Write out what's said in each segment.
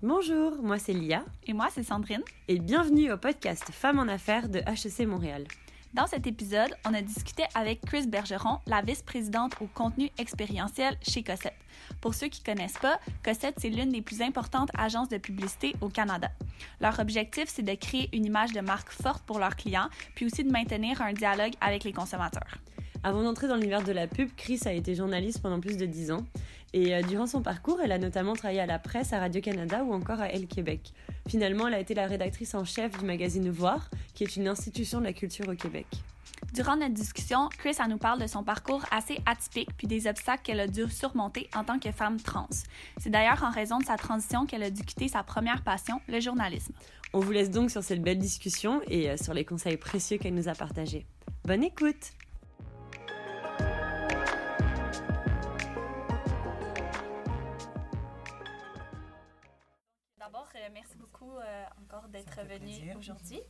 Bonjour, moi c'est Lia. Et moi c'est Sandrine. Et bienvenue au podcast Femmes en Affaires de HEC Montréal. Dans cet épisode, on a discuté avec Chris Bergeron, la vice-présidente au contenu expérientiel chez Cossette. Pour ceux qui connaissent pas, Cossette, c'est l'une des plus importantes agences de publicité au Canada. Leur objectif, c'est de créer une image de marque forte pour leurs clients, puis aussi de maintenir un dialogue avec les consommateurs. Avant d'entrer dans l'univers de la pub, Chris a été journaliste pendant plus de 10 ans. Et euh, durant son parcours, elle a notamment travaillé à la presse, à Radio-Canada ou encore à Elle Québec. Finalement, elle a été la rédactrice en chef du magazine Voir, qui est une institution de la culture au Québec. Durant notre discussion, Chris a nous parle de son parcours assez atypique puis des obstacles qu'elle a dû surmonter en tant que femme trans. C'est d'ailleurs en raison de sa transition qu'elle a dû quitter sa première passion, le journalisme. On vous laisse donc sur cette belle discussion et euh, sur les conseils précieux qu'elle nous a partagés. Bonne écoute! Merci beaucoup euh, encore d'être venu aujourd'hui.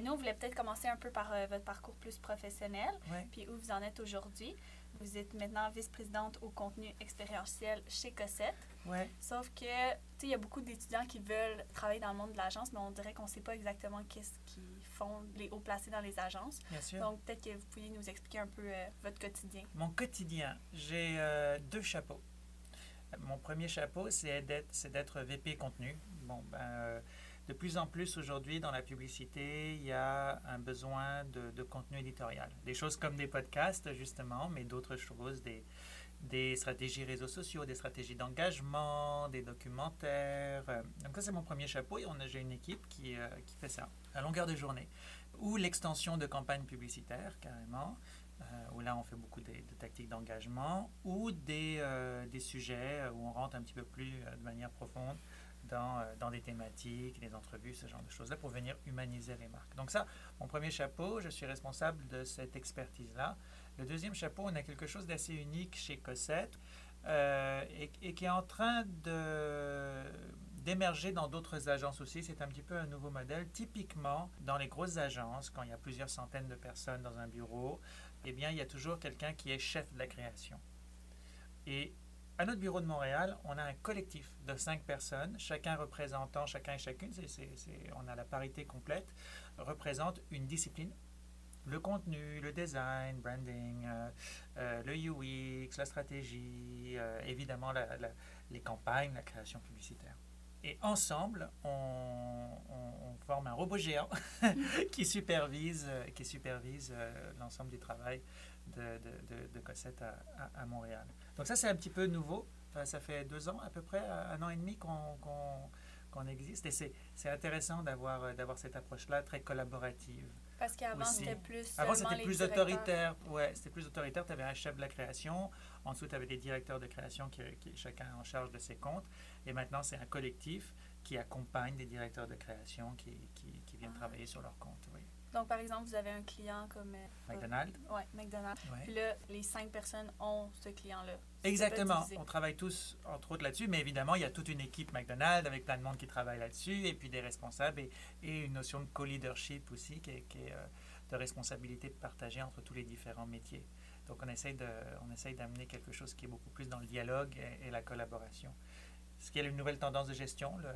Nous, on voulait peut-être commencer un peu par euh, votre parcours plus professionnel, puis où vous en êtes aujourd'hui. Vous êtes maintenant vice-présidente au contenu expérientiel chez Cossette. Ouais. Sauf que, tu sais, il y a beaucoup d'étudiants qui veulent travailler dans le monde de l'agence, mais on dirait qu'on ne sait pas exactement qu'est-ce qu'ils font les hauts placés dans les agences. Bien sûr. Donc, peut-être que vous pourriez nous expliquer un peu votre quotidien. Mon quotidien, j'ai deux chapeaux. Mon premier chapeau, c'est d'être VP contenu. Bon, ben, euh, de plus en plus aujourd'hui dans la publicité, il y a un besoin de, contenu éditorial. Des choses comme des podcasts, justement, mais d'autres choses, des, des stratégies réseaux sociaux, des stratégies d'engagement, des documentaires. Euh, donc ça, c'est mon premier chapeau et j'ai une équipe qui, euh, qui fait ça à longueur de journée. Ou l'extension de campagnes publicitaires, carrément. Où là on fait beaucoup de, tactiques d'engagement, ou des, des, sujets où on rentre un petit peu plus de manière profonde dans, dans, des thématiques, des entrevues, ce genre de choses-là, pour venir humaniser les marques. Donc ça, mon premier chapeau, je suis responsable de cette expertise-là. Le deuxième chapeau, on a quelque chose d'assez unique chez Cossette et, et, qui est en train d'émerger dans d'autres agences aussi. C'est un petit peu un nouveau modèle. Typiquement, dans les grosses agences, quand il y a plusieurs centaines de personnes dans un bureau, eh bien, il y a toujours quelqu'un qui est chef de la création. Et à notre bureau de Montréal, on a un collectif de cinq personnes, chacun représentant, chacun et chacune, on a la parité complète, représente une discipline. Le contenu, le design, branding, euh, euh, le UX, la stratégie, euh, évidemment les campagnes, la création publicitaire. Et ensemble, on, forme un robot géant qui supervise, qui supervise l'ensemble du travail de, Cossette à, Montréal. Donc ça, c'est un petit peu nouveau. ça fait deux ans à peu près, un an et demi qu'on existe. Et c'est intéressant d'avoir cette approche-là très collaborative. Parce qu'avant, c'était plus. Avant, c'était plus autoritaire. Ouais, c'était plus autoritaire. Tu avais un chef de la création. Ensuite, tu avais des directeurs de création qui, qui, chacun en charge de ses comptes. Et maintenant, c'est un collectif qui accompagne des directeurs de création qui, qui, qui viennent ah. travailler sur leur compte. Oui. Donc, par exemple, vous avez un client comme... Euh, McDonald's. oui, McDonald's. Puis là, les cinq personnes ont ce client-là. Exactement. On travaille tous, entre autres, là-dessus. Mais évidemment, il y a toute une équipe McDonald's avec plein de monde qui travaille là-dessus. Et puis des responsables et, et une notion de co-leadership aussi qui est, qui est euh, de responsabilité partagée entre tous les différents métiers. Donc, on essaye, de, on essaye d'amener quelque chose qui est beaucoup plus dans le dialogue et, la collaboration. Ce qui est une nouvelle tendance de gestion, le,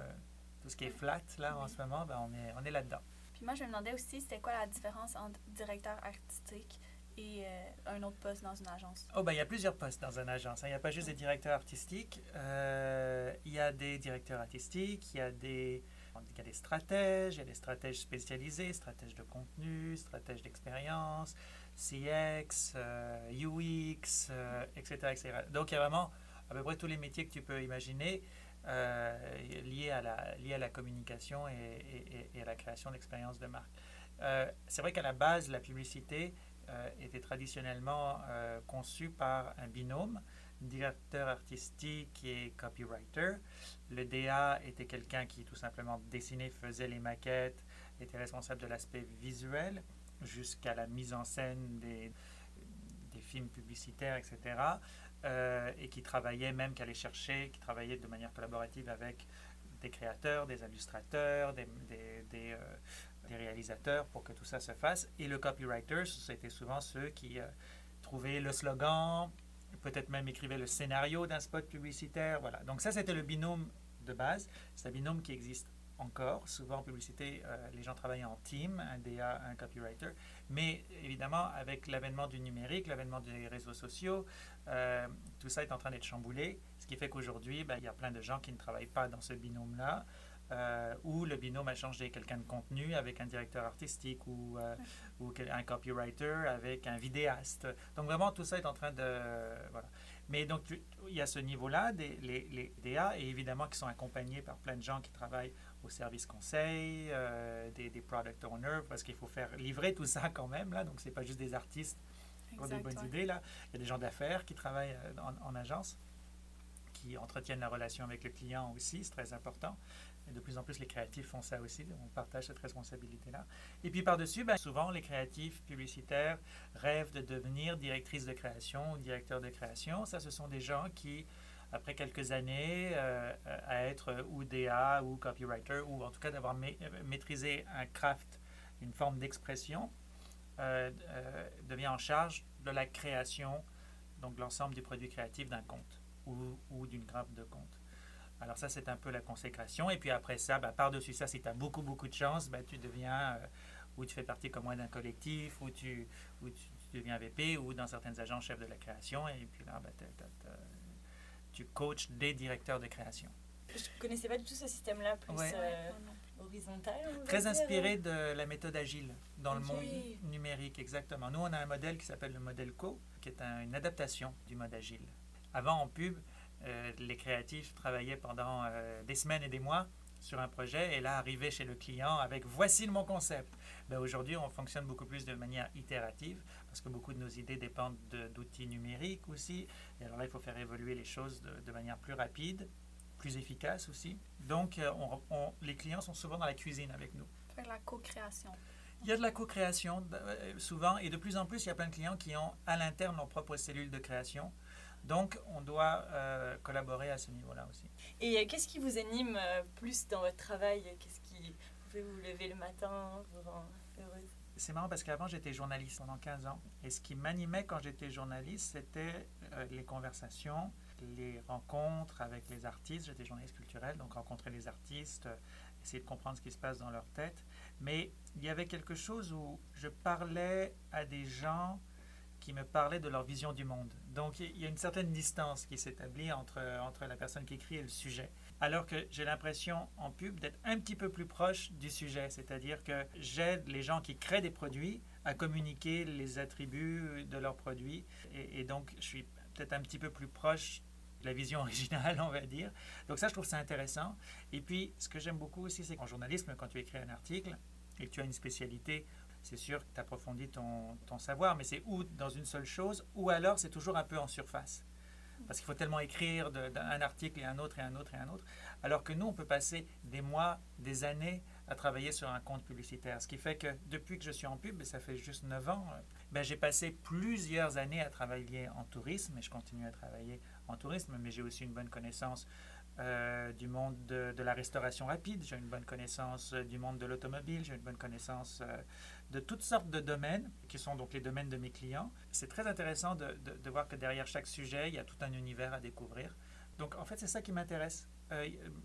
tout ce qui est flat, là, en ce moment, ben, on est, on est là-dedans. Moi, je me demandais aussi, c'était quoi la différence entre directeur artistique et euh, un autre poste dans une agence? Oh, ben, il y a plusieurs postes dans une agence. Hein. Il n'y a pas juste des directeurs artistiques. Euh, il y a des directeurs artistiques, il y a des, il y a stratèges, il y a des stratèges spécialisés, stratèges de contenu, stratèges d'expérience, CX, UX, etc., etc. Donc, il y a vraiment à peu près tous les métiers que tu peux imaginer. Euh, liées, à la, communication et, à la création d'expériences de marque. Euh, c'est vrai qu'à la base, la publicité euh, était traditionnellement conçue par un binôme, directeur artistique et copywriter. Le DA était quelqu'un qui tout simplement dessinait, faisait les maquettes, était responsable de l'aspect visuel jusqu'à la mise en scène des films publicitaires, etc. Euh, et qui travaillait même, qui allait chercher, qui travaillait de manière collaborative avec des créateurs, des illustrateurs, des, des, euh, des, réalisateurs pour que tout ça se fasse. Et le copywriter, c'était souvent ceux qui euh, trouvaient le slogan, peut-être même écrivaient le scénario d'un spot publicitaire. Voilà. Donc ça, c'était le binôme de base. C'est un binôme qui existe encore. Souvent en publicité, euh, les gens travaillent en team, un DA, un copywriter. Mais évidemment, avec l'avènement du numérique, l'avènement des réseaux sociaux, euh, tout ça est en train d'être chamboulé. Ce qui fait qu'aujourd'hui, ben, il y a plein de gens qui ne travaillent pas dans ce binôme-là. Euh, où le binôme a changé quelqu'un de contenu avec un directeur artistique ou, ou un copywriter avec un vidéaste. Donc vraiment, tout ça est en train de... Voilà. Mais donc, il y a ce niveau-là, des, les, les, DA, et évidemment qui sont accompagnés par plein de gens qui travaillent au service conseil, euh, des, des, product owners, parce qu'il faut faire livrer tout ça quand même, là. Donc, c'est pas juste des artistes qui ont des bonnes idées, là. Il y a des gens d'affaires qui travaillent euh, en, en, agence, qui entretiennent la relation avec le client aussi, c'est très important. Et de plus en plus, les créatifs font ça aussi. On partage cette responsabilité-là. Et puis par-dessus, ben, souvent, les créatifs publicitaires rêvent de devenir directrice de création ou directeur de création. Ça, ce sont des gens qui, après quelques années euh, à être ou DA ou copywriter, ou en tout cas d'avoir maîtrisé un craft, une forme d'expression, euh, euh, devient en charge de la création, donc l'ensemble du produit créatif d'un compte ou, d'une grappe de compte. Alors ça, c'est un peu la consécration. Et puis après ça, bah, par-dessus ça, si tu as beaucoup, beaucoup de chance, bah, tu deviens, euh, ou tu fais partie comme moi d'un collectif, ou tu, ou tu, deviens VP, ou dans certaines agences, chef de la création. Et puis là, bah, tu coaches des directeurs de création. Je ne connaissais pas du tout ce système-là, plus euh, horizontal. Très inspiré de la méthode agile dans le monde numérique, exactement. Nous, on a un modèle qui s'appelle le modèle CO, qui est une adaptation du mode agile. Avant, en pub, euh, les créatifs travaillaient pendant euh, des semaines et des mois sur un projet et là arrivaient chez le client avec voici mon concept. Ben, Aujourd'hui, on fonctionne beaucoup plus de manière itérative parce que beaucoup de nos idées dépendent d'outils numériques aussi. Et alors là, il faut faire évoluer les choses de, de manière plus rapide, plus efficace aussi. Donc, euh, on, les clients sont souvent dans la cuisine avec nous. Faire la co-création. Il y a de la co-création souvent et de plus en plus, il y a plein de clients qui ont à l'interne leur propre cellule de création donc, on doit euh, collaborer à ce niveau-là aussi. Et euh, qu'est-ce qui vous anime euh, plus dans votre travail? Qu'est-ce qui vous fait vous lever le matin, vous rend heureuse? C'est marrant parce qu'avant j'étais journaliste pendant 15 ans et ce qui m'animait quand j'étais journaliste c'était les conversations, les rencontres avec les artistes. J'étais journaliste culturel donc rencontrer les artistes, essayer de comprendre ce qui se passe dans leur tête. Mais il y avait quelque chose où je parlais à des gens qui me parlaient de leur vision du monde. Donc il y a une certaine distance qui s'établit entre, entre la personne qui écrit et le sujet. Alors que j'ai l'impression en pub d'être un petit peu plus proche du sujet, c'est-à-dire que j'aide les gens qui créent des produits à communiquer les attributs de leurs produits et, donc je suis peut-être un petit peu plus proche de la vision originale, on va dire. Donc ça, je trouve ça intéressant. Et puis, ce que j'aime beaucoup aussi, c'est qu'en journalisme, quand tu écris un article et que tu as une spécialité c'est sûr que tu approfondis ton, savoir, mais c'est ou dans une seule chose, ou alors c'est toujours un peu en surface. Parce qu'il faut tellement écrire d'un article et un autre et un autre et un autre. Alors que nous, on peut passer des mois, des années à travailler sur un compte publicitaire. Ce qui fait que depuis que je suis en pub, et ça fait juste 9 ans, ben, j'ai passé plusieurs années à travailler en tourisme, et je continue à travailler en tourisme, mais j'ai aussi une bonne connaissance euh, du monde de, la restauration rapide, j'ai une bonne connaissance euh, du monde de l'automobile, j'ai une bonne connaissance euh, de toutes sortes de domaines, qui sont donc les domaines de mes clients. C'est très intéressant de, de, voir que derrière chaque sujet, il y a tout un univers à découvrir. Donc en fait, c'est ça qui m'intéresse.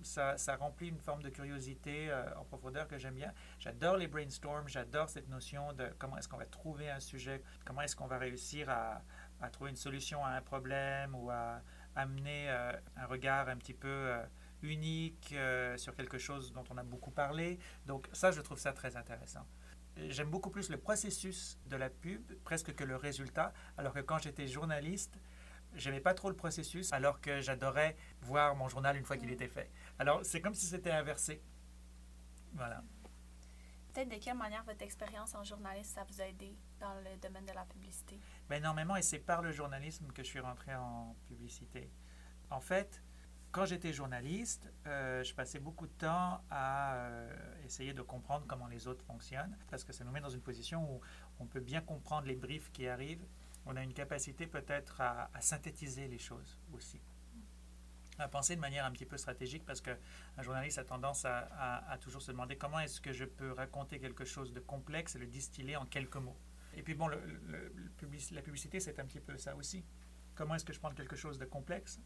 ça, ça, remplit une forme de curiosité en profondeur que j'aime bien. J'adore les brainstorms, j'adore cette notion de comment est-ce qu'on va trouver un sujet, comment est-ce qu'on va réussir à, à trouver une solution à un problème ou à amener euh, un regard un petit peu euh, unique euh, sur quelque chose dont on a beaucoup parlé. Donc ça, je trouve ça très intéressant. J'aime beaucoup plus le processus de la pub presque que le résultat, alors que quand j'étais journaliste, j'aimais pas trop le processus, alors que j'adorais voir mon journal une fois qu'il était fait. Alors c'est comme si c'était inversé. Voilà. Peut-être de quelle manière votre expérience en journaliste ça vous a aidé? Dans le domaine de la publicité? Ben, Énormément, et c'est par le journalisme que je suis rentré en publicité. En fait, quand j'étais journaliste, euh, je passais beaucoup de temps à euh, essayer de comprendre comment les autres fonctionnent, parce que ça nous met dans une position où on peut bien comprendre les briefs qui arrivent. On a une capacité peut-être à, synthétiser les choses aussi à penser de manière un petit peu stratégique parce qu'un journaliste a tendance à, à, toujours se demander comment est-ce que je peux raconter quelque chose de complexe et le distiller en quelques mots. Et puis bon, la publicité, c'est un petit peu ça aussi. Comment est-ce que je prends quelque chose de complexe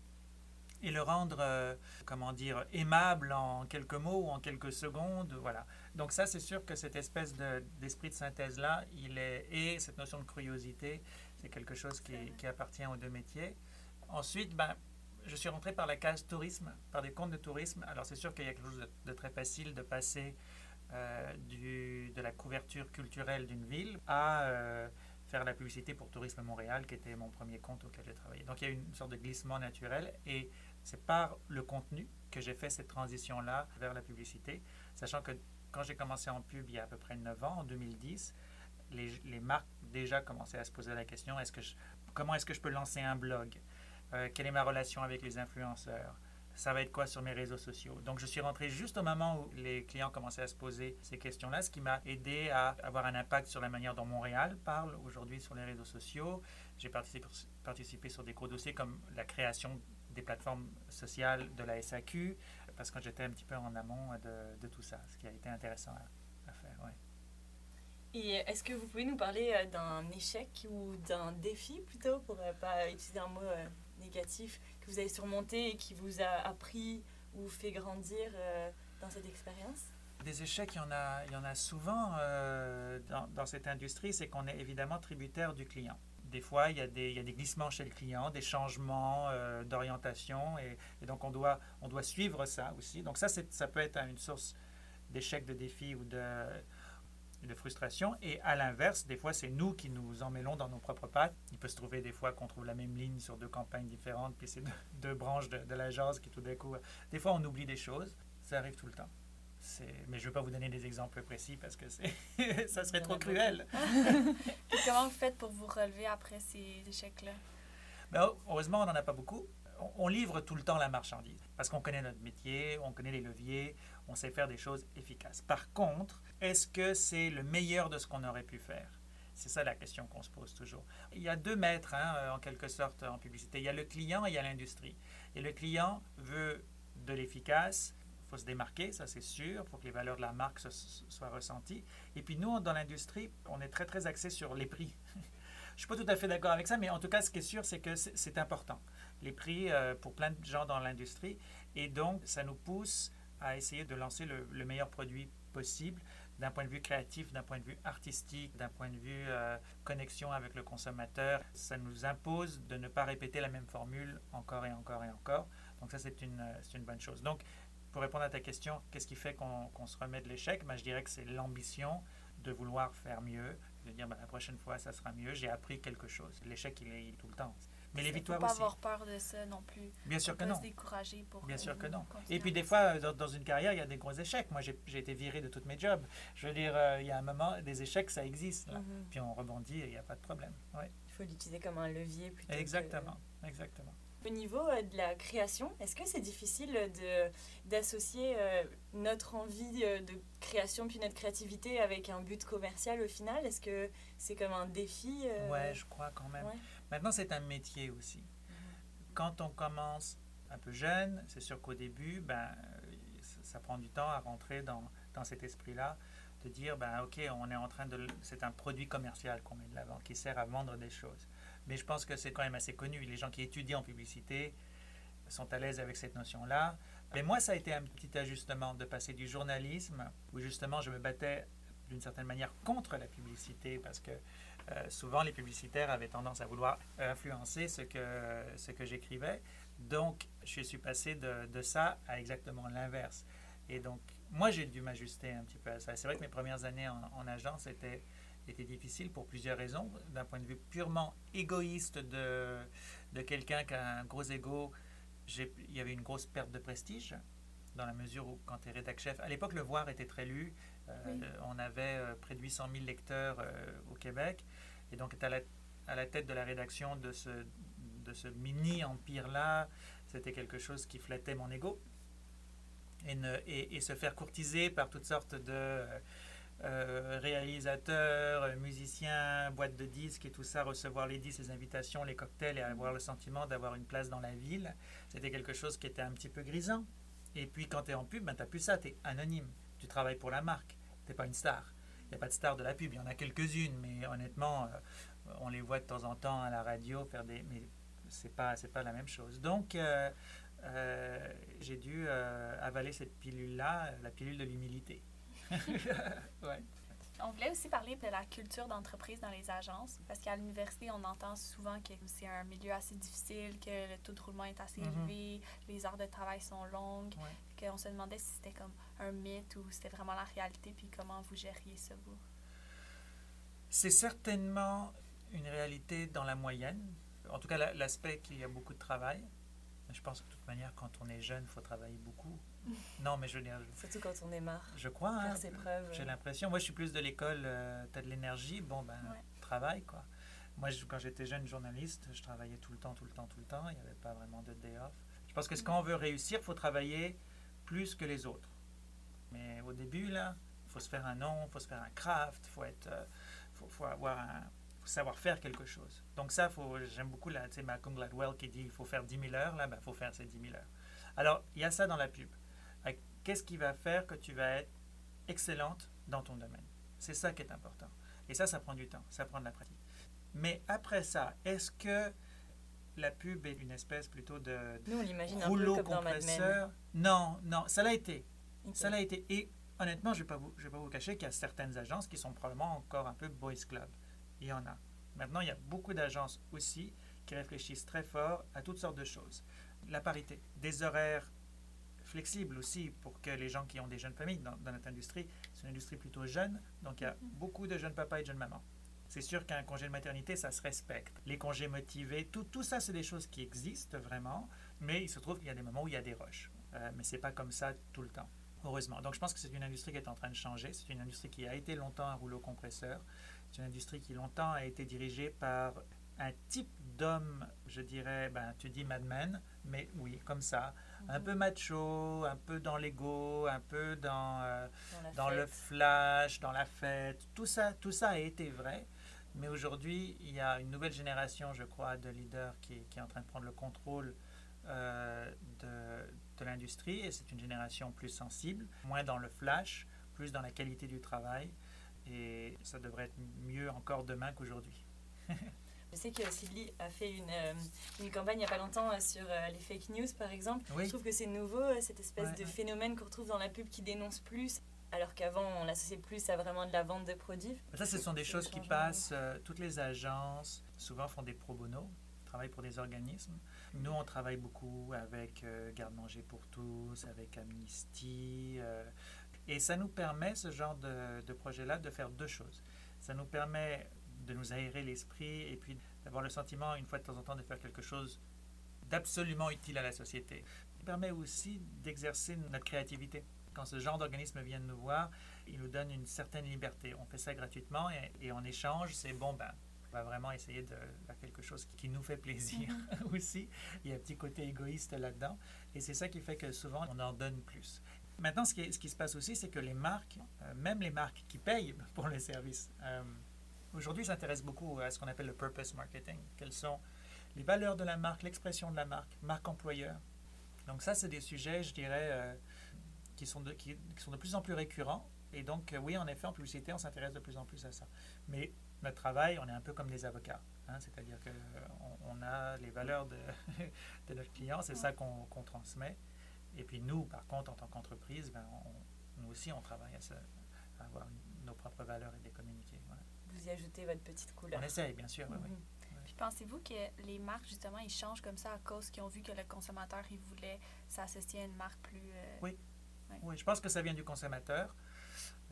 et le rendre, euh, comment dire, aimable en quelques mots ou en quelques secondes. Voilà. Donc ça, c'est sûr que cette espèce d'esprit de, synthèse-là, il est, et cette notion de curiosité, c'est quelque chose qui, qui, appartient aux deux métiers. Ensuite, ben, je suis rentré par la case tourisme, par des comptes de tourisme. Alors c'est sûr qu'il y a quelque chose de, très facile de passer euh, du, de la couverture culturelle d'une ville à euh, faire la publicité pour Tourisme Montréal, qui était mon premier compte auquel j'ai travaillé. Donc il y a une sorte de glissement naturel et c'est par le contenu que j'ai fait cette transition-là vers la publicité, sachant que quand j'ai commencé en pub il y a à peu près 9 ans, en 2010, les, les marques déjà commençaient à se poser la question est-ce que comment est-ce que je peux lancer un blog? Euh, Quelle est ma relation avec les influenceurs? Ça va être quoi sur mes réseaux sociaux? Donc je suis rentré juste au moment où les clients commençaient à se poser ces questions-là, ce qui m'a aidé à avoir un impact sur la manière dont Montréal parle aujourd'hui sur les réseaux sociaux. J'ai participé, sur des gros dossiers comme la création des plateformes sociales de la SAQ, parce que j'étais un petit peu en amont de, tout ça, ce qui a été intéressant à, faire. Et est-ce que vous pouvez nous parler euh, d'un échec ou d'un défi plutôt, pour ne pas utiliser un mot euh, négatif, que vous avez surmonté et qui vous a appris ou fait grandir euh, dans cette expérience? Des échecs, il y en a, il y en a souvent dans, dans, cette industrie, c'est qu'on est évidemment tributaire du client des fois, il y, a des, il y, a des, glissements chez le client, des changements euh, d'orientation, et, donc on doit, on doit suivre ça aussi. Donc ça, ça peut être une source d'échec, de défi ou de, de frustration. Et à l'inverse, des fois, c'est nous qui nous emmêlons dans nos propres pattes. Il peut se trouver des fois qu'on trouve la même ligne sur deux campagnes différentes, puis c'est deux, deux, branches de, de l'agence qui tout d'un coup... Des fois, on oublie des choses. Ça arrive tout le temps mais je ne vais pas vous donner des exemples précis parce que ça serait trop cruel. comment vous faites pour vous relever après ces échecs-là? Ben, heureusement, on n'en a pas beaucoup. On, livre tout le temps la marchandise parce qu'on connaît notre métier, on connaît les leviers, on sait faire des choses efficaces. Par contre, est-ce que c'est le meilleur de ce qu'on aurait pu faire? C'est ça la question qu'on se pose toujours. Il y a deux maîtres, hein, en quelque sorte, en publicité. Il y a le client et il y a l'industrie. Et le client veut de l'efficace, faut se démarquer, ça c'est sûr, pour que les valeurs de la marque soient ressenties. Et puis nous, dans l'industrie, on est très très axé sur les prix. Je suis pas tout à fait d'accord avec ça, mais en tout cas, ce qui est sûr, c'est que c'est important. Les prix euh, pour plein de gens dans l'industrie. Et donc, ça nous pousse à essayer de lancer le, meilleur produit possible d'un point de vue créatif, d'un point de vue artistique, d'un point de vue euh, connexion avec le consommateur. Ça nous impose de ne pas répéter la même formule encore et encore et encore. Donc ça, c'est une, une bonne chose. Donc, pour répondre à ta question, qu'est-ce qui fait qu'on se remet de l'échec? Ben, Je dirais que c'est l'ambition de vouloir faire mieux, de dire ben, la prochaine fois, ça sera mieux, j'ai appris quelque chose. L'échec, il est tout le temps. Mais les victoires aussi. pas avoir peur de ça non plus. Bien sûr que non. se décourager pour. Bien sûr que non. Et puis des fois, dans, une carrière, il y a des gros échecs. Moi, j'ai été viré de tous mes jobs. Je veux dire, euh, il y a un moment, des échecs, ça existe. Mm-hmm. Puis on rebondit et il n'y a pas de problème. Ouais. Il faut l'utiliser comme un levier plutôt. Exactement, exactement. Au niveau euh, de la création, est-ce que c'est difficile de, d'associer euh, notre envie euh, de création puis notre créativité avec un but commercial au final? Est-ce que c'est comme un défi Ouais, je crois quand même. Maintenant, c'est un métier aussi. Quand on commence un peu jeune, c'est sûr qu'au début, ben, ça, prend du temps à rentrer dans, dans cet esprit-là de dire ben ok on est en train de c'est un produit commercial qu'on met de l'avant qui sert à vendre des choses mais je pense que c'est quand même assez connu. Les gens qui étudient en publicité sont à l'aise avec cette notion-là. Mais moi, ça a été un petit ajustement de passer du journalisme, où justement je me battais d'une certaine manière contre la publicité, parce que euh, souvent les publicitaires avaient tendance à vouloir influencer ce que, ce que j'écrivais. Donc, je suis passé de, ça à exactement l'inverse. Et donc, moi, j'ai dû m'ajuster un petit peu à ça. C'est vrai que mes premières années en, en agence étaient était difficile pour plusieurs raisons. D'un point de vue purement égoïste de, de quelqu'un qui a un gros ego, il y avait une grosse perte de prestige dans la mesure où quand tu es rédac chef, à l'époque le Voir était très lu, euh, on avait euh, près de 800 000 lecteurs euh, au Québec, et donc à la, à la tête de la rédaction de ce, de ce mini empire-là, c'était quelque chose qui flattait mon ego. Et, ne, et, et, se faire courtiser par toutes sortes de euh, réalisateurs, musiciens, boîtes de disques et tout ça, recevoir les disques, les invitations, les cocktails et avoir le sentiment d'avoir une place dans la ville, c'était quelque chose qui était un petit peu grisant. Et puis quand tu es en pub, ben, tu n'as plus ça, tu es anonyme, tu travailles pour la marque, tu n'es pas une star. Il n'y a pas de star de la pub, il y en a quelques-unes, mais honnêtement, euh, on les voit de temps en temps à la radio faire des... Mais c'est pas, c'est pas la même chose. Donc, euh, euh, j'ai dû avaler cette pilule-là, la pilule de l'humilité. ouais. On voulait aussi parler de la culture d'entreprise dans les agences, parce qu'à l'université, on entend souvent que c'est un milieu assez difficile, que le taux de roulement est assez Mhm. élevé, les heures de travail sont longues, Ouais. qu'on se demandait si c'était comme un mythe ou c'était vraiment la réalité, puis comment vous gériez ça, vous? C'est certainement une réalité dans la moyenne. En tout cas, la- l'aspect qu'il y a beaucoup de travail. Je pense que de toute manière, quand on est jeune, il faut travailler beaucoup. Non, mais je veux dire, Surtout quand on est marre. je crois. Faire hein, ses preuves. J'ai l'impression. Moi, je suis plus de l'école, tu as de l'énergie, bon, ben, Ouais. travaille, quoi. Moi, je- quand j'étais jeune journaliste, je travaillais tout le temps, tout le temps, tout le temps. Il n'y avait pas vraiment de day off. Je pense que quand on veut réussir, il faut travailler plus que les autres. Mais au début, là, il faut se faire un nom, il faut se faire un craft, il faut, être, euh, faut, faut avoir un, faut savoir faire quelque chose. Donc ça, j'aime beaucoup là, tu sais, Malcolm Gladwell qui dit il faut faire 10 000 heures, là, il faut faire ces 10 000 heures. Alors, il y a ça dans la pub. Qu'est-ce qui va faire que tu vas être excellente dans ton domaine C'est ça qui est important. Et ça, ça prend du temps, ça prend de la pratique. Mais après ça, est-ce que la pub est une espèce plutôt de Nous, on l'imagine un peu rouleau dans compresseur? Non, non, ça l'a été. Ça l'a été. Et honnêtement, je ne vais, pas vous- je vais pas vous cacher qu'il y a certaines agences qui sont probablement encore un peu boys club. Il y en a. Maintenant, il y a beaucoup d'agences aussi qui réfléchissent très fort à toutes sortes de choses. La parité, des horaires flexibles aussi pour que les gens qui ont des jeunes familles dans, dans notre industrie, c'est une industrie plutôt jeune, donc il y a beaucoup de jeunes papas et de jeunes mamans. C'est sûr qu'un congé de maternité, ça se respecte. Les congés motivés, tout, tout ça, c'est des choses qui existent vraiment, mais il se trouve qu'il y a des moments où il y a des rushs. Euh, mais c'est pas comme ça tout le temps, heureusement. Donc je pense que c'est une industrie qui est en train de changer. C'est une industrie qui a été longtemps un rouleau compresseur. C'est une industrie qui longtemps a été dirigée par un type d'homme, je dirais, ben, tu dis Mad Men, mais oui, comme ça, un peu macho, un peu dans l'ego, un peu dans, euh, Dans, la dans le flash, dans la fête. Tout ça, tout ça a été vrai. Mais aujourd'hui, il y a une nouvelle génération, je crois, de leaders qui, est- qui est en train de prendre le contrôle euh, de, de l'industrie. Et c'est une génération plus sensible, moins dans le flash, plus dans la qualité du travail. Et ça devrait être mieux encore demain qu'aujourd'hui. Je sais que Sylvie a fait une, euh, une campagne il n'y a pas longtemps euh, sur euh, les fake news, par exemple. Oui. Je trouve que c'est nouveau, cette espèce Ouais, de ouais. phénomène qu'on retrouve dans la pub qui dénonce plus, alors qu'avant, on l'associait plus à vraiment de la vente de produits. Ça, ce sont des choses qui passent. toutes les agences, souvent, font des pro bono, travaillent pour des organismes. Nous, on travaille beaucoup avec Garde-Manger pour tous, avec Amnesty. et ça nous permet, ce genre de, de projet-là, de faire deux choses. Ça nous permet de nous aérer l'esprit et puis d'avoir le sentiment, une fois de temps en temps, de faire quelque chose d'absolument utile à la société. Ça permet aussi d'exercer notre créativité. Quand ce genre d'organisme vient nous voir, il nous donne une certaine liberté. On fait ça gratuitement et, et en échange, c'est bon, ben, on va vraiment essayer de faire quelque chose qui, qui nous fait plaisir aussi. Il y a un petit côté égoïste là-dedans. Et c'est ça qui fait que souvent, on en donne plus. Maintenant, ce qui, ce qui se passe aussi, c'est que les marques, euh, même les marques qui payent pour le service, euh, aujourd'hui s'intéressent beaucoup à ce qu'on appelle le purpose marketing. Quelles sont les valeurs de la marque, l'expression de la marque, marque employeur. Donc ça, c'est des sujets, je dirais, euh, qui, sont de, qui, sont de plus en plus récurrents. Et donc, euh, oui, en effet, en publicité, on s'intéresse de plus en plus à ça. Mais notre travail, on est un peu comme des avocats. hein, C'est-à-dire qu'on on a les valeurs de, notre client, c'est ça qu'on transmet. Et puis nous, par contre, en tant qu'entreprise, ben, nous aussi, on travaille à, à avoir nos propres valeurs et les communiquer. Vous y ajoutez votre petite couleur. On essaye, bien sûr. oui, oui. Mhm. Puis pensez-vous que les marques, justement, ils changent comme ça à cause qu'ils ont vu que le consommateur, il voulait s'associer à une marque plus... euh, Oui. Oui, je pense que ça vient du consommateur.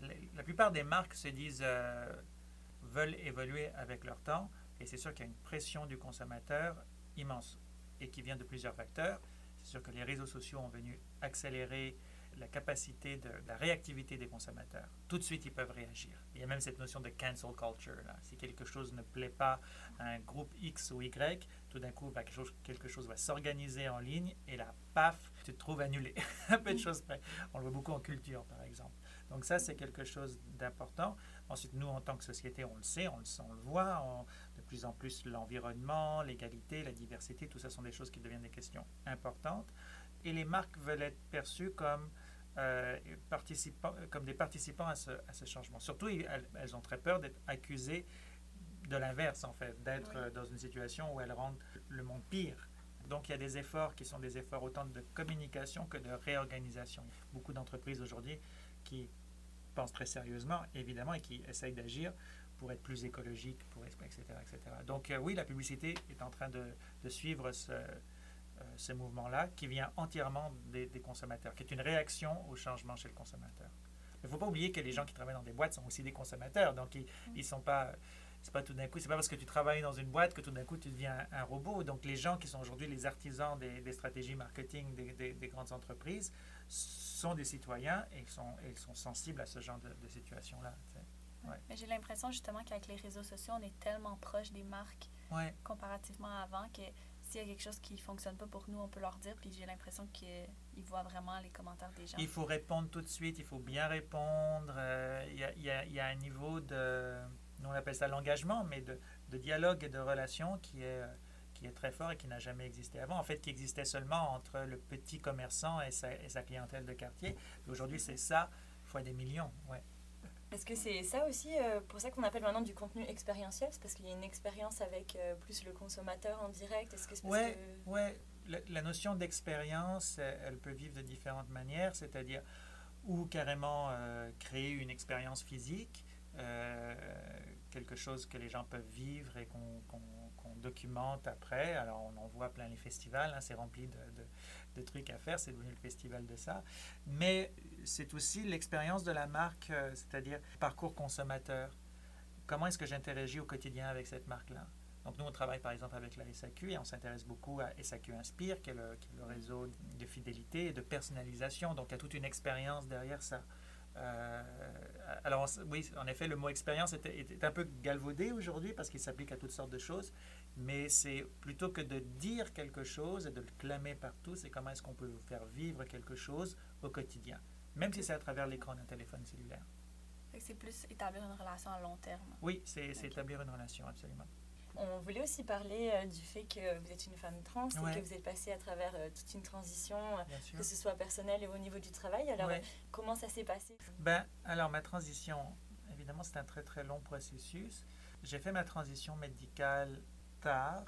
Les- La plupart des marques se disent euh, veulent évoluer avec leur temps, et c'est sûr qu'il y a une pression du consommateur immense et qui vient de plusieurs facteurs. C'est sûr que les réseaux sociaux ont venu accélérer la capacité de, la réactivité des consommateurs. Tout de suite, ils peuvent réagir. Il y a même cette notion de cancel culture. Si quelque chose ne plaît pas à un groupe X ou Y, tout d'un coup, bah, quelque, chose, quelque chose va s'organiser en ligne et là, paf, tu te trouves annulé. Un peu de choses près. On le voit beaucoup en culture, par exemple. Donc ça, c'est quelque chose d'important. Ensuite, nous, en tant que société, on le sait, on le, sent, on le voit. De plus en plus, l'environnement, l'égalité, la diversité, tout ça sont des choses qui deviennent des questions importantes. Et les marques veulent être perçues comme, euh, participants, comme des participants à ce, à ce changement. Surtout, elles, elles ont très peur d'être accusées de l'inverse, en fait, d'être Oui. dans une situation où elles rendent le monde pire. Donc il y a des efforts qui sont des efforts autant de communication que de réorganisation. Beaucoup d'entreprises aujourd'hui qui pensent très sérieusement, évidemment, et qui essayent d'agir pour être plus écologique, pour, etc., etc. Donc euh, oui, la publicité est en train de, de suivre ce, ce mouvement-là qui vient entièrement des, des, consommateurs, qui est une réaction au changement chez le consommateur. Il ne faut pas oublier que les gens qui travaillent dans des boîtes sont aussi des consommateurs, donc ils ne sont pas c'est pas tout d'un coup, c'est pas parce que tu travailles dans une boîte que tout d'un coup tu deviens un, robot. Donc les gens qui sont aujourd'hui les artisans des, des, stratégies marketing des, des, grandes entreprises sont des citoyens et ils sont, ils sont sensibles à ce genre de, de situation-là. Ouais. Mais j'ai l'impression justement qu'avec les réseaux sociaux, on est tellement proche des marques ouais. comparativement à avant que s'il y a quelque chose qui ne fonctionne pas pour nous, on peut leur dire. Puis j'ai l'impression qu'ils voient vraiment les commentaires des gens. Il faut répondre tout de suite, il faut bien répondre. Euh, il y, a, un niveau de nous on appelle ça l'engagement, mais de, de, dialogue et de relation qui est, qui est très fort et qui n'a jamais existé avant. En fait, qui existait seulement entre le petit commerçant et sa, et sa clientèle de quartier. Aujourd'hui, c'est ça fois des millions. Ouais. Est-ce que c'est ça aussi, euh, pour ça qu'on appelle maintenant du contenu expérientiel C'est parce qu'il y a une expérience avec euh, plus le consommateur en direct Est-ce que c'est ouais, que... ouais. La, la notion d'expérience, elle, peut vivre de différentes manières, c'est-à-dire ou carrément euh, créer une expérience physique, quelque chose que les gens peuvent vivre et qu'on qu qu documente après. Alors on en voit plein les festivals, hein, c'est rempli de, de, de, trucs à faire, c'est devenu le festival de ça. Mais c'est aussi l'expérience de la marque, euh, c'est-à-dire parcours consommateur. Comment est-ce que j'interagis au quotidien avec cette marque-là? Donc nous, on travaille par exemple avec la SAQ et on s'intéresse beaucoup à SAQ Inspire, qui est, le, qui est, le, réseau de fidélité et de personnalisation. Donc il y a toute une expérience derrière ça. Euh, alors, oui, en effet, le mot expérience est, est, est, un peu galvaudé aujourd'hui parce qu'il s'applique à toutes sortes de choses, mais c'est plutôt que de dire quelque chose et de le clamer partout, c'est comment est-ce qu'on peut vous faire vivre quelque chose au quotidien, même si c'est à travers l'écran d'un téléphone cellulaire. C'est plus établir une relation à long terme. Oui, c'est okay. établir une relation, absolument. On voulait aussi parler euh, du fait que vous êtes une femme trans ouais. et que vous êtes passée à travers euh, toute une transition, euh, que ce soit personnelle et au niveau du travail. Alors, ouais. comment ça s'est passé? Ben, Alors, ma transition, évidemment, c'est un très très long processus. J'ai fait ma transition médicale tard.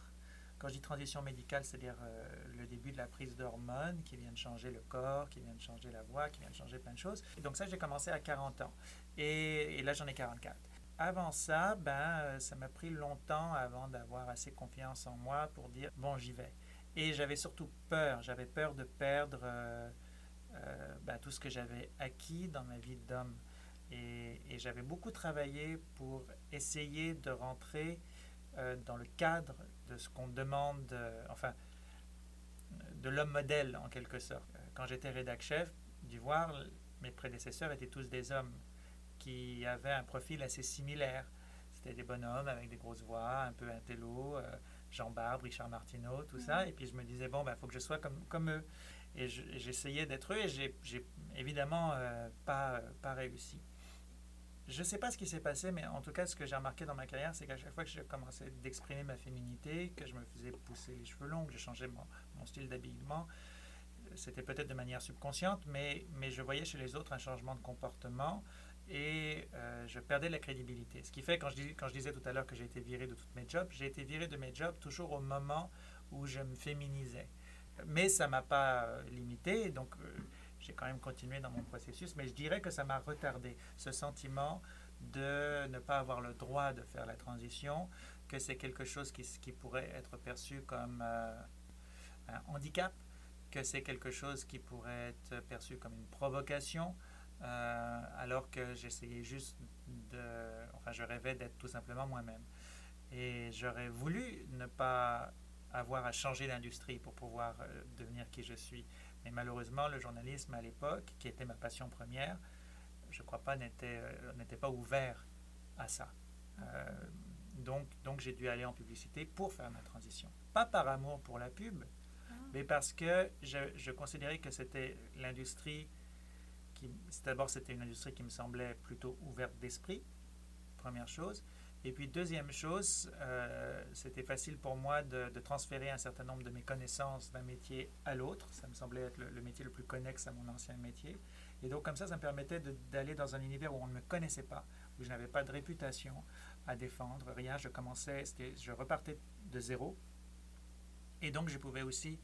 Quand je dis transition médicale, c'est-à-dire le début de la prise d'hormones qui vient de changer le corps, qui vient de changer la voix, qui vient de changer plein de choses. Et donc ça, j'ai commencé à 40 ans. Et, et là, j'en ai 44 avant ça, ben, ça m'a pris longtemps avant d'avoir assez confiance en moi pour dire bon, j'y vais. Et j'avais surtout peur. J'avais peur de perdre euh, euh, ben, tout ce que j'avais acquis dans ma vie d'homme. Et, j'avais beaucoup travaillé pour essayer de rentrer euh, dans le cadre de ce qu'on demande, enfin, de l'homme modèle en quelque sorte. Quand j'étais rédac chef d'Ivoire, mes prédécesseurs étaient tous des hommes qui avaient un profil assez similaire. C'était des bonhommes avec des grosses voix, un peu intello, euh, Jean Barbe, Richard Martineau, tout mmh. ça. Et puis je me disais, bon, il ben, faut que je sois comme, comme eux. Et j'essayais d'être eux et j'ai évidemment euh, pas, pas réussi. Je ne sais pas ce qui s'est passé, mais en tout cas, ce que j'ai remarqué dans ma carrière, c'est qu'à chaque fois que je commençais d'exprimer ma féminité, que je me faisais pousser les cheveux longs, que je changeais mon, mon style d'habillement, c'était peut-être de manière subconsciente, mais, mais je voyais chez les autres un changement de comportement et euh, je perdais la crédibilité. Ce qui fait, quand je, quand je disais tout à l'heure que j'ai été viré de tous mes jobs, j'ai été viré de mes jobs toujours au moment où je me féminisais. Mais ça ne m'a pas limité, donc euh, j'ai quand même continué dans mon processus, mais je dirais que ça m'a retardé, ce sentiment de ne pas avoir le droit de faire la transition, que c'est quelque chose qui, qui, pourrait être perçu comme euh, un handicap, que c'est quelque chose qui pourrait être perçu comme une provocation, euh, alors que j'essayais juste de... Enfin, je rêvais d'être tout simplement moi-même. Et j'aurais voulu ne pas avoir à changer d'industrie pour pouvoir euh, devenir qui je suis. Mais malheureusement, le journalisme à l'époque, qui était ma passion première, je ne crois pas, n'était euh, pas ouvert à ça. Donc, donc j'ai dû aller en publicité pour faire ma transition. Pas par amour pour la pub, ah. mais parce que je, je considérais que c'était l'industrie d'abord c'était une industrie qui me semblait plutôt ouverte d'esprit, première chose. Et puis deuxième chose, euh, c'était facile pour moi de, transférer un certain nombre de mes connaissances d'un métier à l'autre. Ça me semblait être le, le, métier le plus connexe à mon ancien métier. Et donc comme ça, ça me permettait d'aller dans un univers où on ne me connaissait pas, où je n'avais pas de réputation à défendre, rien. Je commençais, je repartais de zéro. Et donc, je pouvais aussi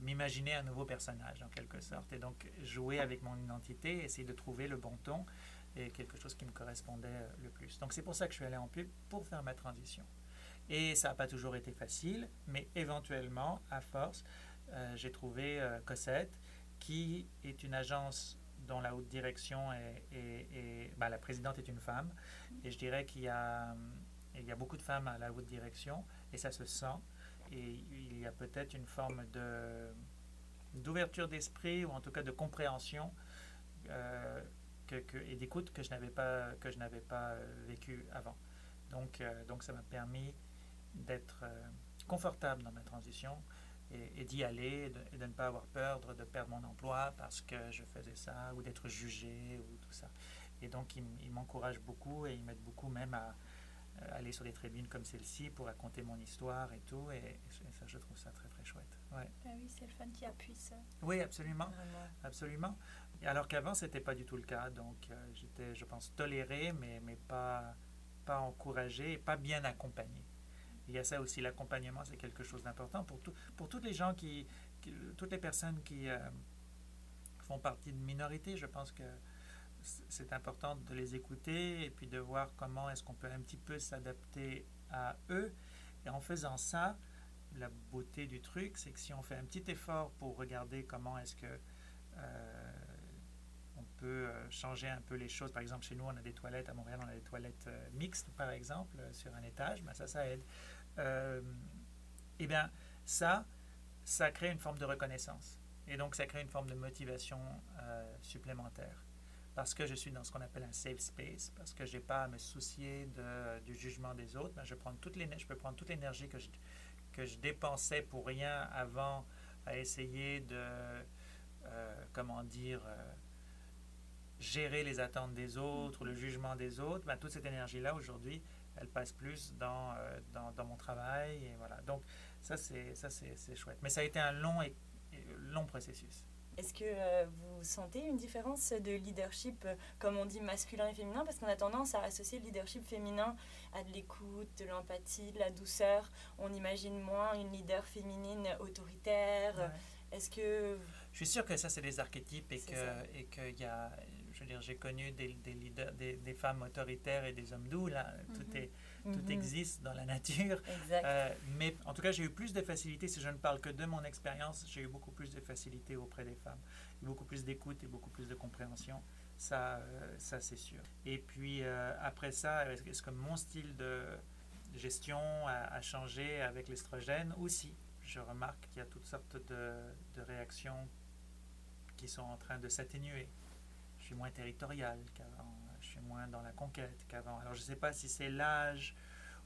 m'imaginer un nouveau personnage, en quelque sorte. Et donc, jouer avec mon identité, essayer de trouver le bon ton et quelque chose qui me correspondait euh, le plus. Donc, c'est pour ça que je suis allé en pub, pour faire ma transition. Et ça n'a pas toujours été facile, mais éventuellement, à force, euh, j'ai trouvé euh, Cossette, qui est une agence dont la haute direction est, ben, la présidente est une femme. Et je dirais qu'il y a beaucoup de femmes à la haute direction, et ça se sent. Et il y a peut-être une forme de, d'ouverture d'esprit, ou en tout cas de compréhension euh, et d'écoute que je n'avais pas, que je n'avais pas vécu avant. Donc, donc ça m'a permis d'être confortable dans ma transition, et, d'y aller et de, ne pas avoir peur de, perdre mon emploi parce que je faisais ça ou d'être jugé ou tout ça. Et donc, ils, m'encouragent beaucoup et ils m'aident beaucoup même à, aller sur des tribunes comme celle-ci pour raconter mon histoire et tout. Et, ça, je trouve ça très, très chouette. Ouais. Ben oui, c'est le fun qui appuie ça. Oui, absolument. Absolument. Alors qu'avant, ce n'était pas du tout le cas. Donc, euh, j'étais, je pense, toléré, mais, mais pas, pas encouragé et pas bien accompagné. Il y a ça aussi, l'accompagnement, c'est quelque chose d'important pour, tout, pour toutes les gens qui, toutes les personnes qui euh, font partie de minorités. Je pense que c'est important de les écouter et puis de voir comment est-ce qu'on peut un petit peu s'adapter à eux. Et en faisant ça, la beauté du truc, c'est que si on fait un petit effort pour regarder comment est-ce que euh, on peut euh, changer un peu les choses. Par exemple, chez nous, on a des toilettes, à Montréal, on a des toilettes mixtes, par exemple, sur un étage, ben ça, ça aide euh, eh bien, ça, ça crée une forme de reconnaissance. Et donc, ça crée une forme de motivation euh, supplémentaire. Parce que je suis dans ce qu'on appelle un safe space, parce que je n'ai pas à me soucier du jugement des autres, ben, je, peux prendre toute l'énergie que je, dépensais pour rien avant à essayer de, euh, comment dire, euh, gérer les attentes des autres ou le jugement des autres. Ben, toute cette énergie-là, aujourd'hui, elle passe plus dans, euh, mon travail. Donc, ça, c'est, chouette. Mais ça a été un long processus. Est-ce que euh, vous sentez une différence de leadership, euh, comme on dit masculin et féminin? Parce qu'on a tendance à associer le leadership féminin à de l'écoute, de l'empathie, de la douceur. On imagine moins une leader féminine autoritaire. Est-ce que... Je suis sûr que ça, c'est des archétypes et qu'il y a je veux dire, j'ai connu des, des, leaders, des, des, femmes autoritaires et des hommes doux. Là, tout, tout mhm. existe dans la nature. Euh, mais en tout cas, j'ai eu plus de facilité, si je ne parle que de mon expérience, j'ai eu beaucoup plus de facilité auprès des femmes. Beaucoup plus d'écoute et beaucoup plus de compréhension. Ça, euh, ça c'est sûr. Et puis, euh, après ça, est-ce que mon style de gestion a, a changé avec l'estrogène? Aussi Je remarque qu'il y a toutes sortes de, de réactions qui sont en train de s'atténuer suis moins territorial qu'avant, je suis moins dans la conquête qu'avant. Alors je ne sais pas si c'est l'âge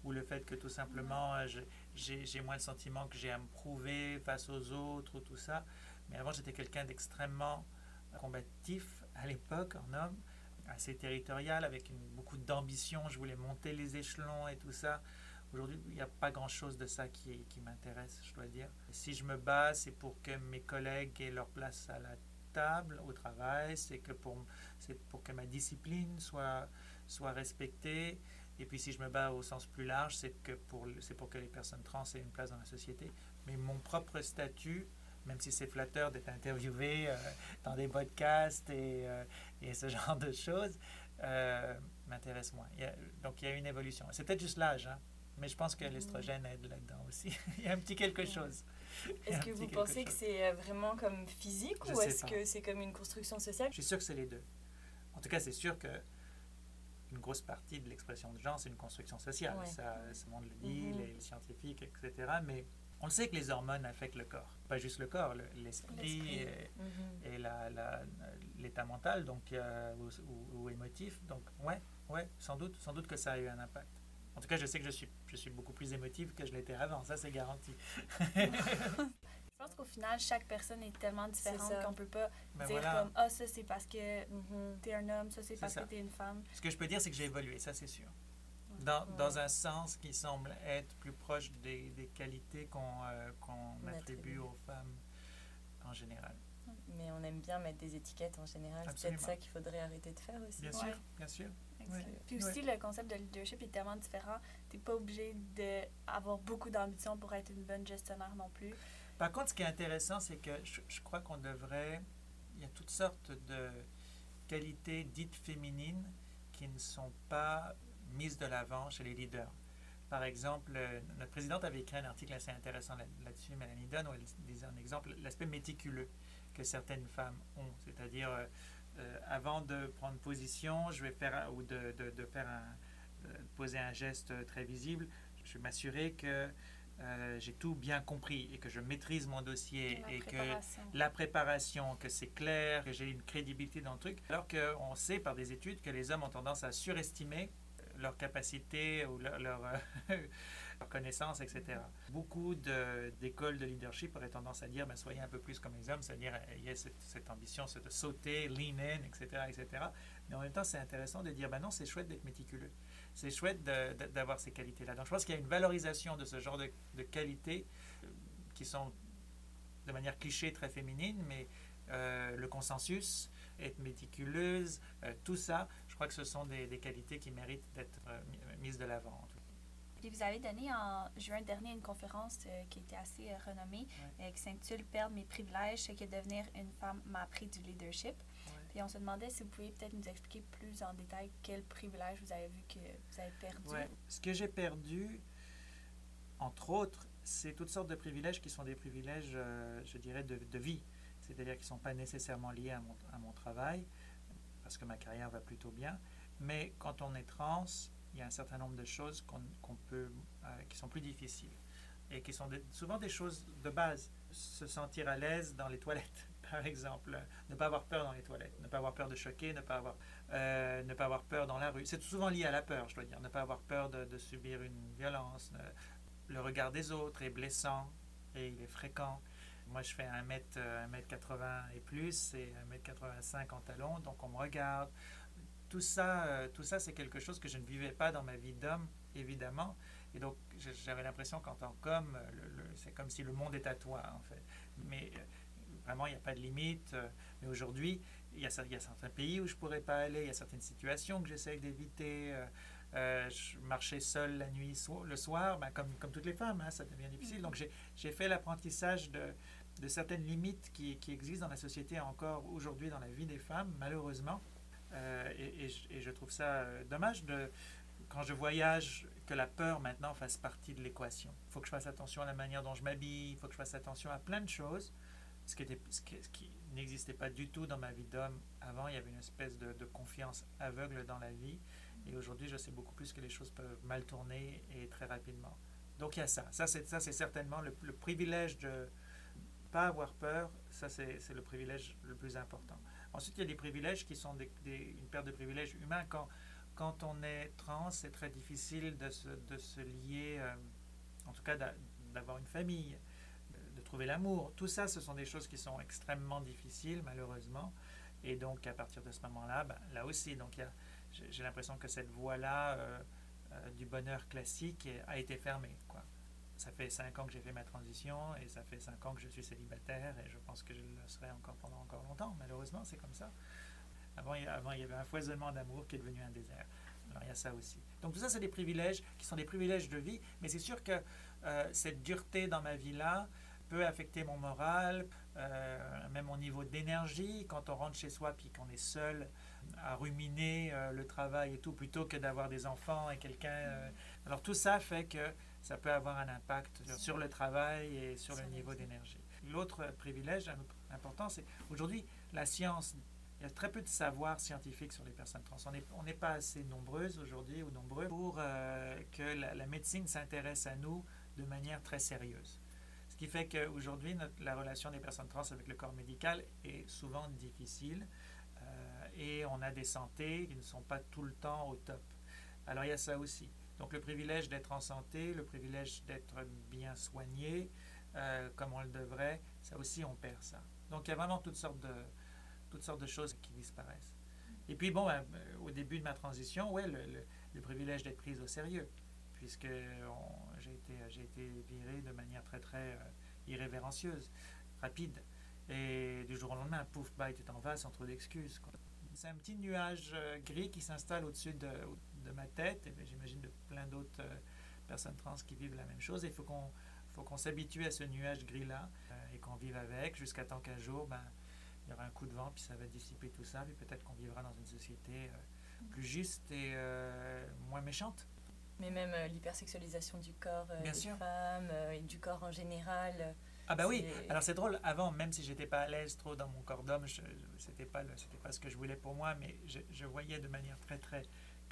ou le fait que tout simplement euh, j'ai moins le sentiment que j'ai à me prouver face aux autres ou tout ça. Mais avant j'étais quelqu'un d'extrêmement combatif à l'époque en homme, assez territorial, avec une, beaucoup d'ambition. Je voulais monter les échelons et tout ça. Aujourd'hui, il n'y a pas grand-chose de ça qui, qui m'intéresse, je dois dire. Si je me bats, c'est pour que mes collègues aient leur place à la au travail, c'est que pour, c'est pour que ma discipline soit, soit respectée. Et puis si je me bats au sens plus large, c'est que pour, c'est pour que les personnes trans aient une place dans la société. Mais mon propre statut, même si c'est flatteur d'être interviewé euh, dans des podcasts et, euh, et, ce genre de choses, euh, m'intéresse moins. donc il y a une évolution. C'est peut-être juste l'âge, hein, mais je pense que mm-hmm. l'estrogène aide là-dedans aussi. il y a un petit quelque chose. Est-ce que vous pensez que c'est euh, vraiment comme physique ou est-ce que c'est comme une construction sociale? Je suis sûr que c'est les deux. En tout cas, c'est sûr que une grosse partie de l'expression de genre, c'est une construction sociale. Ça, ce monde le dit, mhm. les, scientifiques, etc. Mais on le sait que les hormones affectent le corps. Pas juste le corps, l'esprit et, mhm. l'état mental donc, euh, ou, ou, émotif. Donc, ouais, ouais, sans doute, sans doute que ça a eu un impact. En tout cas, je sais que je suis, je suis beaucoup plus émotive que je l'étais avant, ça c'est garanti. je pense qu'au final, chaque personne est tellement différente qu'on peut pas ben dire comme « Ah, ça c'est parce que mhm, tu es un homme, ça c'est parce que tu es une femme ». Ce que je peux dire, c'est que j'ai évolué, ça c'est sûr. Dans, dans, un sens qui semble être plus proche des, des qualités qu'on euh, attribue aux femmes en général. Mais on aime bien mettre des étiquettes en général. C'est peut-être ça qu'il faudrait arrêter de faire aussi. Bien sûr, bien sûr. Puis aussi, le concept de leadership est tellement différent. Tu n'es pas obligé d'avoir beaucoup d'ambition pour être une bonne gestionnaire non plus. Par contre, ce qui est intéressant, c'est que je, je crois qu'on devrait. Il y a toutes sortes de qualités dites féminines qui ne sont pas mises de l'avant chez les leaders. Par exemple, euh, notre présidente avait écrit un article assez intéressant là-dessus, Mélanie Dunn, où elle disait un exemple, l'aspect méticuleux que certaines femmes ont. C'est-à-dire, euh, euh, avant de prendre position, je vais faire, ou de, de, de faire un, poser un geste très visible, je vais m'assurer que j'ai tout bien compris et que je maîtrise mon dossier et que la préparation, que c'est clair, que j'ai une crédibilité dans le truc. Alors qu'on sait par des études que les hommes ont tendance à surestimer leur capacité ou leur, leur, euh, connaissance, etc. Beaucoup d'écoles de, leadership auraient tendance à dire ben, soyez un peu plus comme les hommes, c'est-à-dire ayez cette, cette ambition de sauter, lean in, etc. etc. Mais en même temps, c'est intéressant de dire ben non, c'est chouette d'être méticuleux. C'est chouette d'avoir ces qualités-là. Donc je pense qu'il y a une valorisation de ce genre de, qualités euh, qui sont de manière cliché très féminine, mais euh, le consensus, être méticuleuse, tout ça, je crois que ce sont des, des qualités qui méritent d'être euh, mises de l'avant. Puis vous avez donné en juin dernier une conférence euh, qui était assez euh, renommée, qui s'intitule Perdre mes privilèges, ce que devenir une femme m'a appris du leadership. Puis on se demandait si vous pouviez peut-être nous expliquer plus en détail quels privilèges vous avez vu que vous avez perdu. Ce que j'ai perdu, entre autres, c'est toutes sortes de privilèges qui sont des privilèges, je dirais, de, de vie. C'est-à-dire qui ne sont pas nécessairement liés à mon, à mon travail, parce que ma carrière va plutôt bien. Mais quand on est trans, il y a un certain nombre de choses qu'on peut, euh, qui sont plus difficiles et qui sont souvent des choses de base. Se sentir à l'aise dans les toilettes, par exemple. Ne pas avoir peur dans les toilettes. Ne pas avoir peur de choquer. Ne pas avoir, euh, ne pas avoir peur dans la rue. C'est souvent lié à la peur, je dois dire. Ne pas avoir peur de, subir une violence. Le regard des autres est blessant et il est fréquent. Moi, je fais 1 mètre, 1 mètre 80 et plus, et 1 mètre 85 en talons, donc on me regarde. Tout ça, euh, tout ça c'est quelque chose que je ne vivais pas dans ma vie d'homme, évidemment. Et donc, j'avais l'impression qu'en tant qu'homme, c'est comme si le monde est à toi, en fait. Mais euh, vraiment, il n'y a pas de limite. Euh, mais aujourd'hui, il y, a, il y, a certains pays où je ne pourrais pas aller, il y a certaines situations que j'essaie d'éviter. Euh, je marchais seule la nuit, le soir, ben, comme, comme toutes les femmes, hein, ça devient difficile. Mm-hmm. Donc j'ai fait l'apprentissage de, de, certaines limites qui, qui, existent dans la société encore aujourd'hui dans la vie des femmes, malheureusement. Euh, et, je, trouve ça euh, dommage de, quand je voyage que la peur maintenant fasse partie de l'équation. Il faut que je fasse attention à la manière dont je m'habille, il faut que je fasse attention à plein de choses, ce qui, n'existait pas du tout dans ma vie d'homme. Avant, il y avait une espèce de, confiance aveugle dans la vie. Et aujourd'hui, je sais beaucoup plus que les choses peuvent mal tourner et très rapidement. Donc il y a ça. Ça, c'est, certainement le, privilège de pas avoir peur. Ça, c'est le privilège le plus important. Ensuite, il y a des privilèges qui sont une paire de privilèges humains. Quand, quand on est trans, c'est très difficile de se, de se lier, euh, en tout cas d'avoir une famille, de, trouver l'amour. Tout ça, ce sont des choses qui sont extrêmement difficiles, malheureusement. Et donc, à partir de ce moment-là, ben, là aussi, j'ai l'impression que cette voie-là euh, euh, du bonheur classique a été fermée. Quoi. Ça fait cinq ans que j'ai fait ma transition et ça fait cinq ans que je suis célibataire et je pense que je le serai encore pendant encore longtemps. Malheureusement, c'est comme ça. Avant, avant, il y avait un foisonnement d'amour qui est devenu un désert. Alors il y a ça aussi. Donc tout ça, c'est des privilèges qui sont des privilèges de vie, mais c'est sûr que euh, cette dureté dans ma vie-là peut affecter mon moral, même mon niveau d'énergie. Quand on rentre chez soi puis qu'on est seul, à ruminer euh, le travail et tout, plutôt que d'avoir des enfants et quelqu'un. Euh, alors tout ça fait que ça peut avoir un impact sur, le travail et sur le niveau d'énergie. L'autre privilège important, c'est aujourd'hui la science. Il y a très peu de savoir scientifique sur les personnes trans. On n'est pas assez nombreuses aujourd'hui ou nombreux pour euh, que la, la médecine s'intéresse à nous de manière très sérieuse. Ce qui fait qu'aujourd'hui, la relation des personnes trans avec le corps médical est souvent difficile et on a des santé qui ne sont pas tout le temps au top. Alors il y a ça aussi. Donc le privilège d'être en santé, le privilège d'être bien soigné, euh, comme on le devrait, ça aussi on perd ça. Donc il y a vraiment toutes sortes de, toutes sortes de choses qui disparaissent. Et puis bon, euh, au début de ma transition, ouais, le, le, privilège d'être prise au sérieux, puisque j'ai été, été viré de manière très très euh, irrévérencieuse, rapide. Et du jour au lendemain, pouf, bah, était en vase sans trop d'excuses C'est un petit nuage gris qui s'installe au-dessus de, de, ma tête, et ben, j'imagine de plein d'autres euh, personnes trans qui vivent la même chose. il faut qu'on faut qu'on s'habitue à ce nuage gris-là et qu'on vive avec jusqu'à temps qu'un jour, ben, il y aura un coup de vent, puis ça va dissiper tout ça, puis peut-être qu'on vivra dans une société plus juste et moins méchante. Mais même l'hypersexualisation du corps des femmes et du corps en général ah bah oui, alors c'est drôle, avant, même si j'étais pas à l'aise trop dans mon corps d'homme, c'était pas, pas ce que je voulais pour moi, mais je, je, voyais de manière très très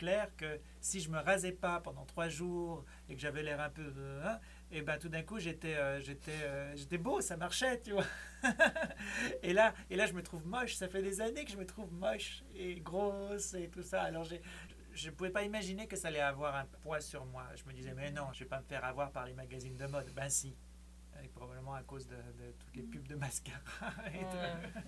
claire que si je me rasais pas pendant trois jours et que j'avais l'air un peu... Hein, et ben tout d'un coup j'étais euh, j'étais euh, j'étais beau, ça marchait, tu vois. et, là, et là je me trouve moche, ça fait des années que je me trouve moche et grosse et tout ça. Alors j'ai je ne pouvais pas imaginer que ça allait avoir un poids sur moi. Je me disais, mais non, je ne vais pas me faire avoir par les magazines de mode. Ben si, probablement à cause de, toutes les pubs de mascara. et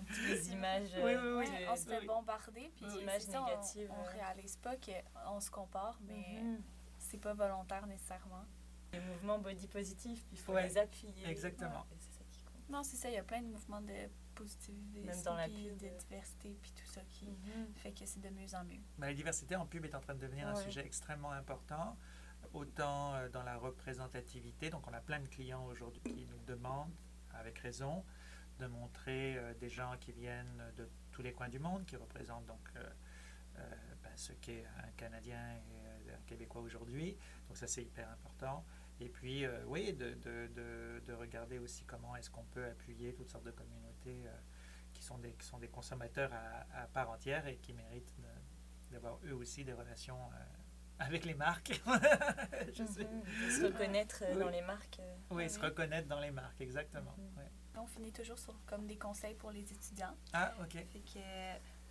toutes les images. Oui, oui, oui. on se fait bombarder, puis images négatives. On, ne réalise pas qu'on se compare, mais mhm. c'est pas volontaire nécessairement. Les mouvements body positif, puis il faut les appuyer. Exactement. c'est ça qui compte. Non, c'est ça, il y a plein de mouvements de positivité, Même dans la pub. de diversité, puis tout ça qui mhm. fait que c'est de mieux en mieux. Mais la diversité en pub est en train de devenir un sujet extrêmement important autant euh, dans la représentativité. Donc on a plein de clients aujourd'hui qui nous demandent, avec raison, de montrer euh, des gens qui viennent de tous les coins du monde, qui représentent donc euh, ben, ce qu'est un Canadien et un Québécois aujourd'hui. Donc ça c'est hyper important. Et puis oui, de, de, de, regarder aussi comment est-ce qu'on peut appuyer toutes sortes de communautés qui, sont des, qui sont des consommateurs à, à part entière et qui méritent d'avoir eux aussi des relations avec les marques. je sais. Mhm. Se reconnaître euh, dans les marques. Euh, oui, se reconnaître dans les marques, exactement. Mhm. On finit toujours sur comme des conseils pour les étudiants. Ah, OK. Fait que,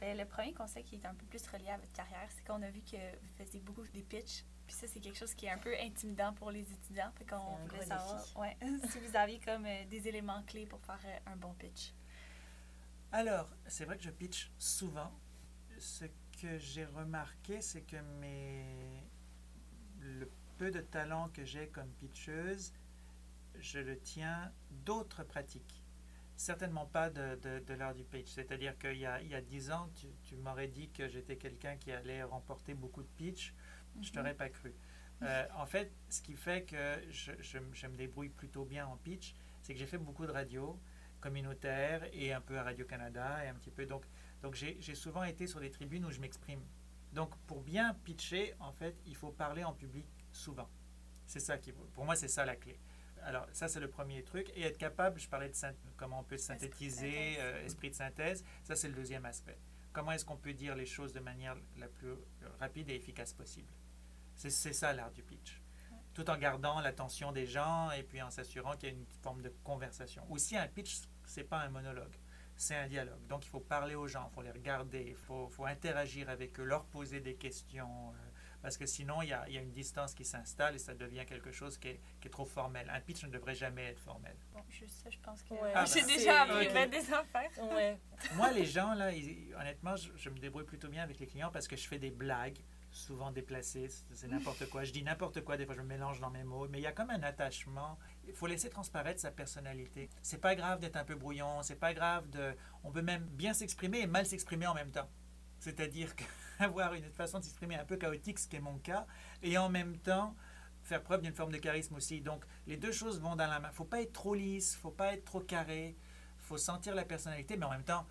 ben, le premier conseil qui est un peu plus relié à votre carrière, c'est qu'on a vu que vous faisiez beaucoup des pitchs. Puis ça, c'est quelque chose qui est un peu intimidant pour les étudiants. Fait qu'on voulait savoir ouais, si vous aviez comme euh, des éléments clés pour faire un bon pitch. Alors, c'est vrai que je pitch souvent. Ce que j'ai remarqué, c'est que mes... le peu de talent que j'ai comme pitcheuse, je le tiens d'autres pratiques. Certainement pas de, de, l'art du pitch. C'est-à-dire qu'il y a, il y a 10 ans, tu, tu m'aurais dit que j'étais quelqu'un qui allait remporter beaucoup de pitch. Je ne mhm. t'aurais pas cru. Euh, en fait, ce qui fait que je, je, je me débrouille plutôt bien en pitch, c'est que j'ai fait beaucoup de radio communautaire et un peu à Radio-Canada et un petit peu. Donc, donc j'ai souvent été sur des tribunes où je m'exprime. Donc pour bien pitcher, en fait, il faut parler en public souvent. C'est ça qui, pour moi, c'est ça la clé. Alors ça, c'est le premier truc. Et être capable, je parlais de comment on peut synthétiser, euh, esprit de synthèse, ça c'est le deuxième aspect. Comment est-ce qu'on peut dire les choses de manière la plus rapide et efficace possible? C'est ça l'art du pitch. Tout en gardant l'attention des gens et puis en s'assurant qu'il y a une forme de conversation. Aussi, un pitch, c'est pas un monologue c'est un dialogue. Donc il faut parler aux gens, il faut les regarder, il faut, faut, interagir avec eux, leur poser des questions, euh, parce que sinon il y a, y a, une distance qui s'installe et ça devient quelque chose qui est, qui est, trop formel. Un pitch ne devrait jamais être formel. Bon, je, ça, je pense que ah, j'ai déjà appris des affaires. Ouais. Moi, les gens, là, honnêtement, je, je me débrouille plutôt bien avec les clients parce que je fais des blagues souvent déplacé, c'est n'importe quoi. Je dis n'importe quoi, des fois je me mélange dans mes mots, mais il y a comme un attachement. Il faut laisser transparaître sa personnalité. C'est pas grave d'être un peu brouillon, c'est pas grave de. On peut même bien s'exprimer et mal s'exprimer en même temps. C'est-à-dire avoir une façon de s'exprimer un peu chaotique, ce qui est mon cas, et en même temps faire preuve d'une forme de charisme aussi. Donc les deux choses vont dans la main. Faut pas être trop lisse, faut pas être trop carré, faut sentir la personnalité, mais en même temps,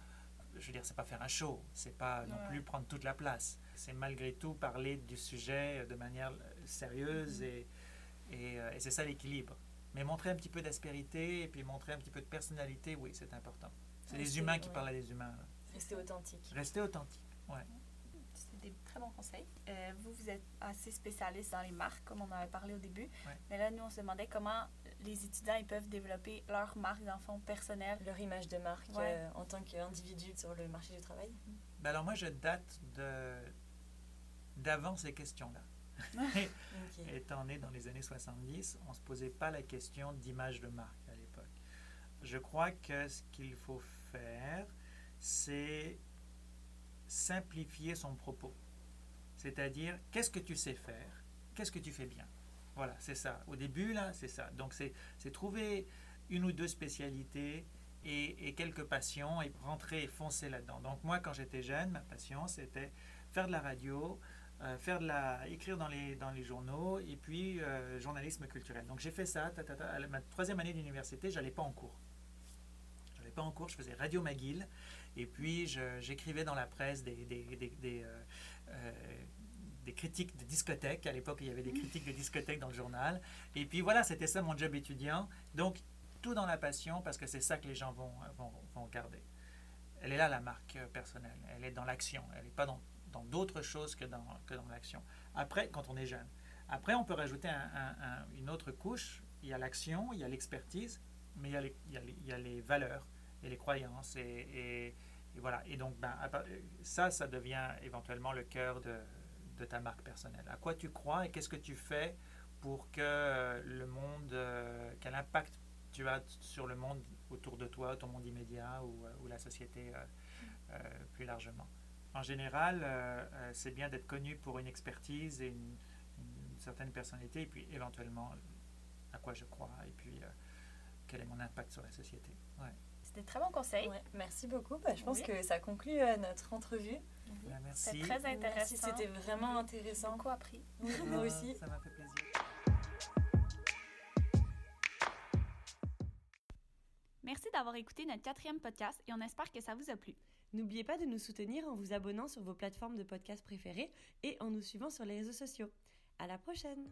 je veux dire, c'est pas faire un show, c'est pas non plus prendre toute la place c'est malgré tout parler du sujet de manière sérieuse et, euh, et, c'est ça l'équilibre. Mais montrer un petit peu d'aspérité et puis montrer un petit peu de personnalité, oui, c'est important. C'est les humains qui parlent à des humains. Rester authentique. Rester authentique, ouais. C'est des très bons conseils. Euh, vous, vous êtes assez spécialiste dans les marques, comme on avait parlé au début. Mais là, nous, on se demandait comment les étudiants ils peuvent développer leur marque d'enfant personnelle. Leur image de marque euh, en tant qu'individu sur le marché du travail. Ben alors moi, je date de d'avant ces questions-là. Étant né dans les années 70, on ne se posait pas la question d'image de marque à l'époque. Je crois que ce qu'il faut faire, c'est simplifier son propos. C'est-à-dire, qu'est-ce que tu sais faire? Qu'est-ce que tu fais bien? Voilà, c'est ça. Au début, là, c'est ça. Donc, c'est trouver une ou deux spécialités et, quelques passions et rentrer et foncer là-dedans. Donc moi, quand j'étais jeune, ma passion, c'était faire de la radio, euh, faire de la, écrire dans les, dans les journaux et puis euh, journalisme culturel. Donc j'ai fait ça. À ma troisième année d'université, j'allais pas en cours. J'allais pas en cours, je faisais Radio McGill et puis j'écrivais dans la presse des, des, des, euh, des critiques de discothèques. À l'époque, il y avait des critiques de discothèques dans le journal. Et puis voilà, c'était ça mon job étudiant. Donc, tout dans la passion, parce que c'est ça que les gens vont, vont, vont, garder. Elle est là, la marque personnelle. Elle est dans l'action. Elle n'est pas dans d'autres choses que dans, que dans l'action. Après, quand on est jeune. Après, on peut rajouter une autre couche. Il y a l'action, il y a l'expertise, mais il y a, les, il, y a les, valeurs et les croyances. Et, et, voilà. Et donc, ben, ça, ça devient éventuellement le cœur de, de ta marque personnelle. À quoi tu crois et qu'est-ce que tu fais pour que euh, le monde, euh, quel impact tu as sur le monde autour de toi, ton monde immédiat ou, euh, ou la société plus largement? En général, c'est bien d'être connu pour une expertise et une, certaine personnalité, et puis éventuellement à quoi je crois, et puis quel est mon impact sur la société. Ouais. C'était très bon conseil. Merci beaucoup. Bah, je pense que ça conclut notre entrevue. Bah, merci. C'est très intéressant. C'était vraiment intéressant. Beaucoup appris. Moi aussi. Ça m'a fait plaisir. Merci d'avoir écouté notre quatrième podcast et on espère que ça vous a plu. N'oubliez pas de nous soutenir en vous abonnant sur vos plateformes de podcast préférées et en nous suivant sur les réseaux sociaux. À la prochaine!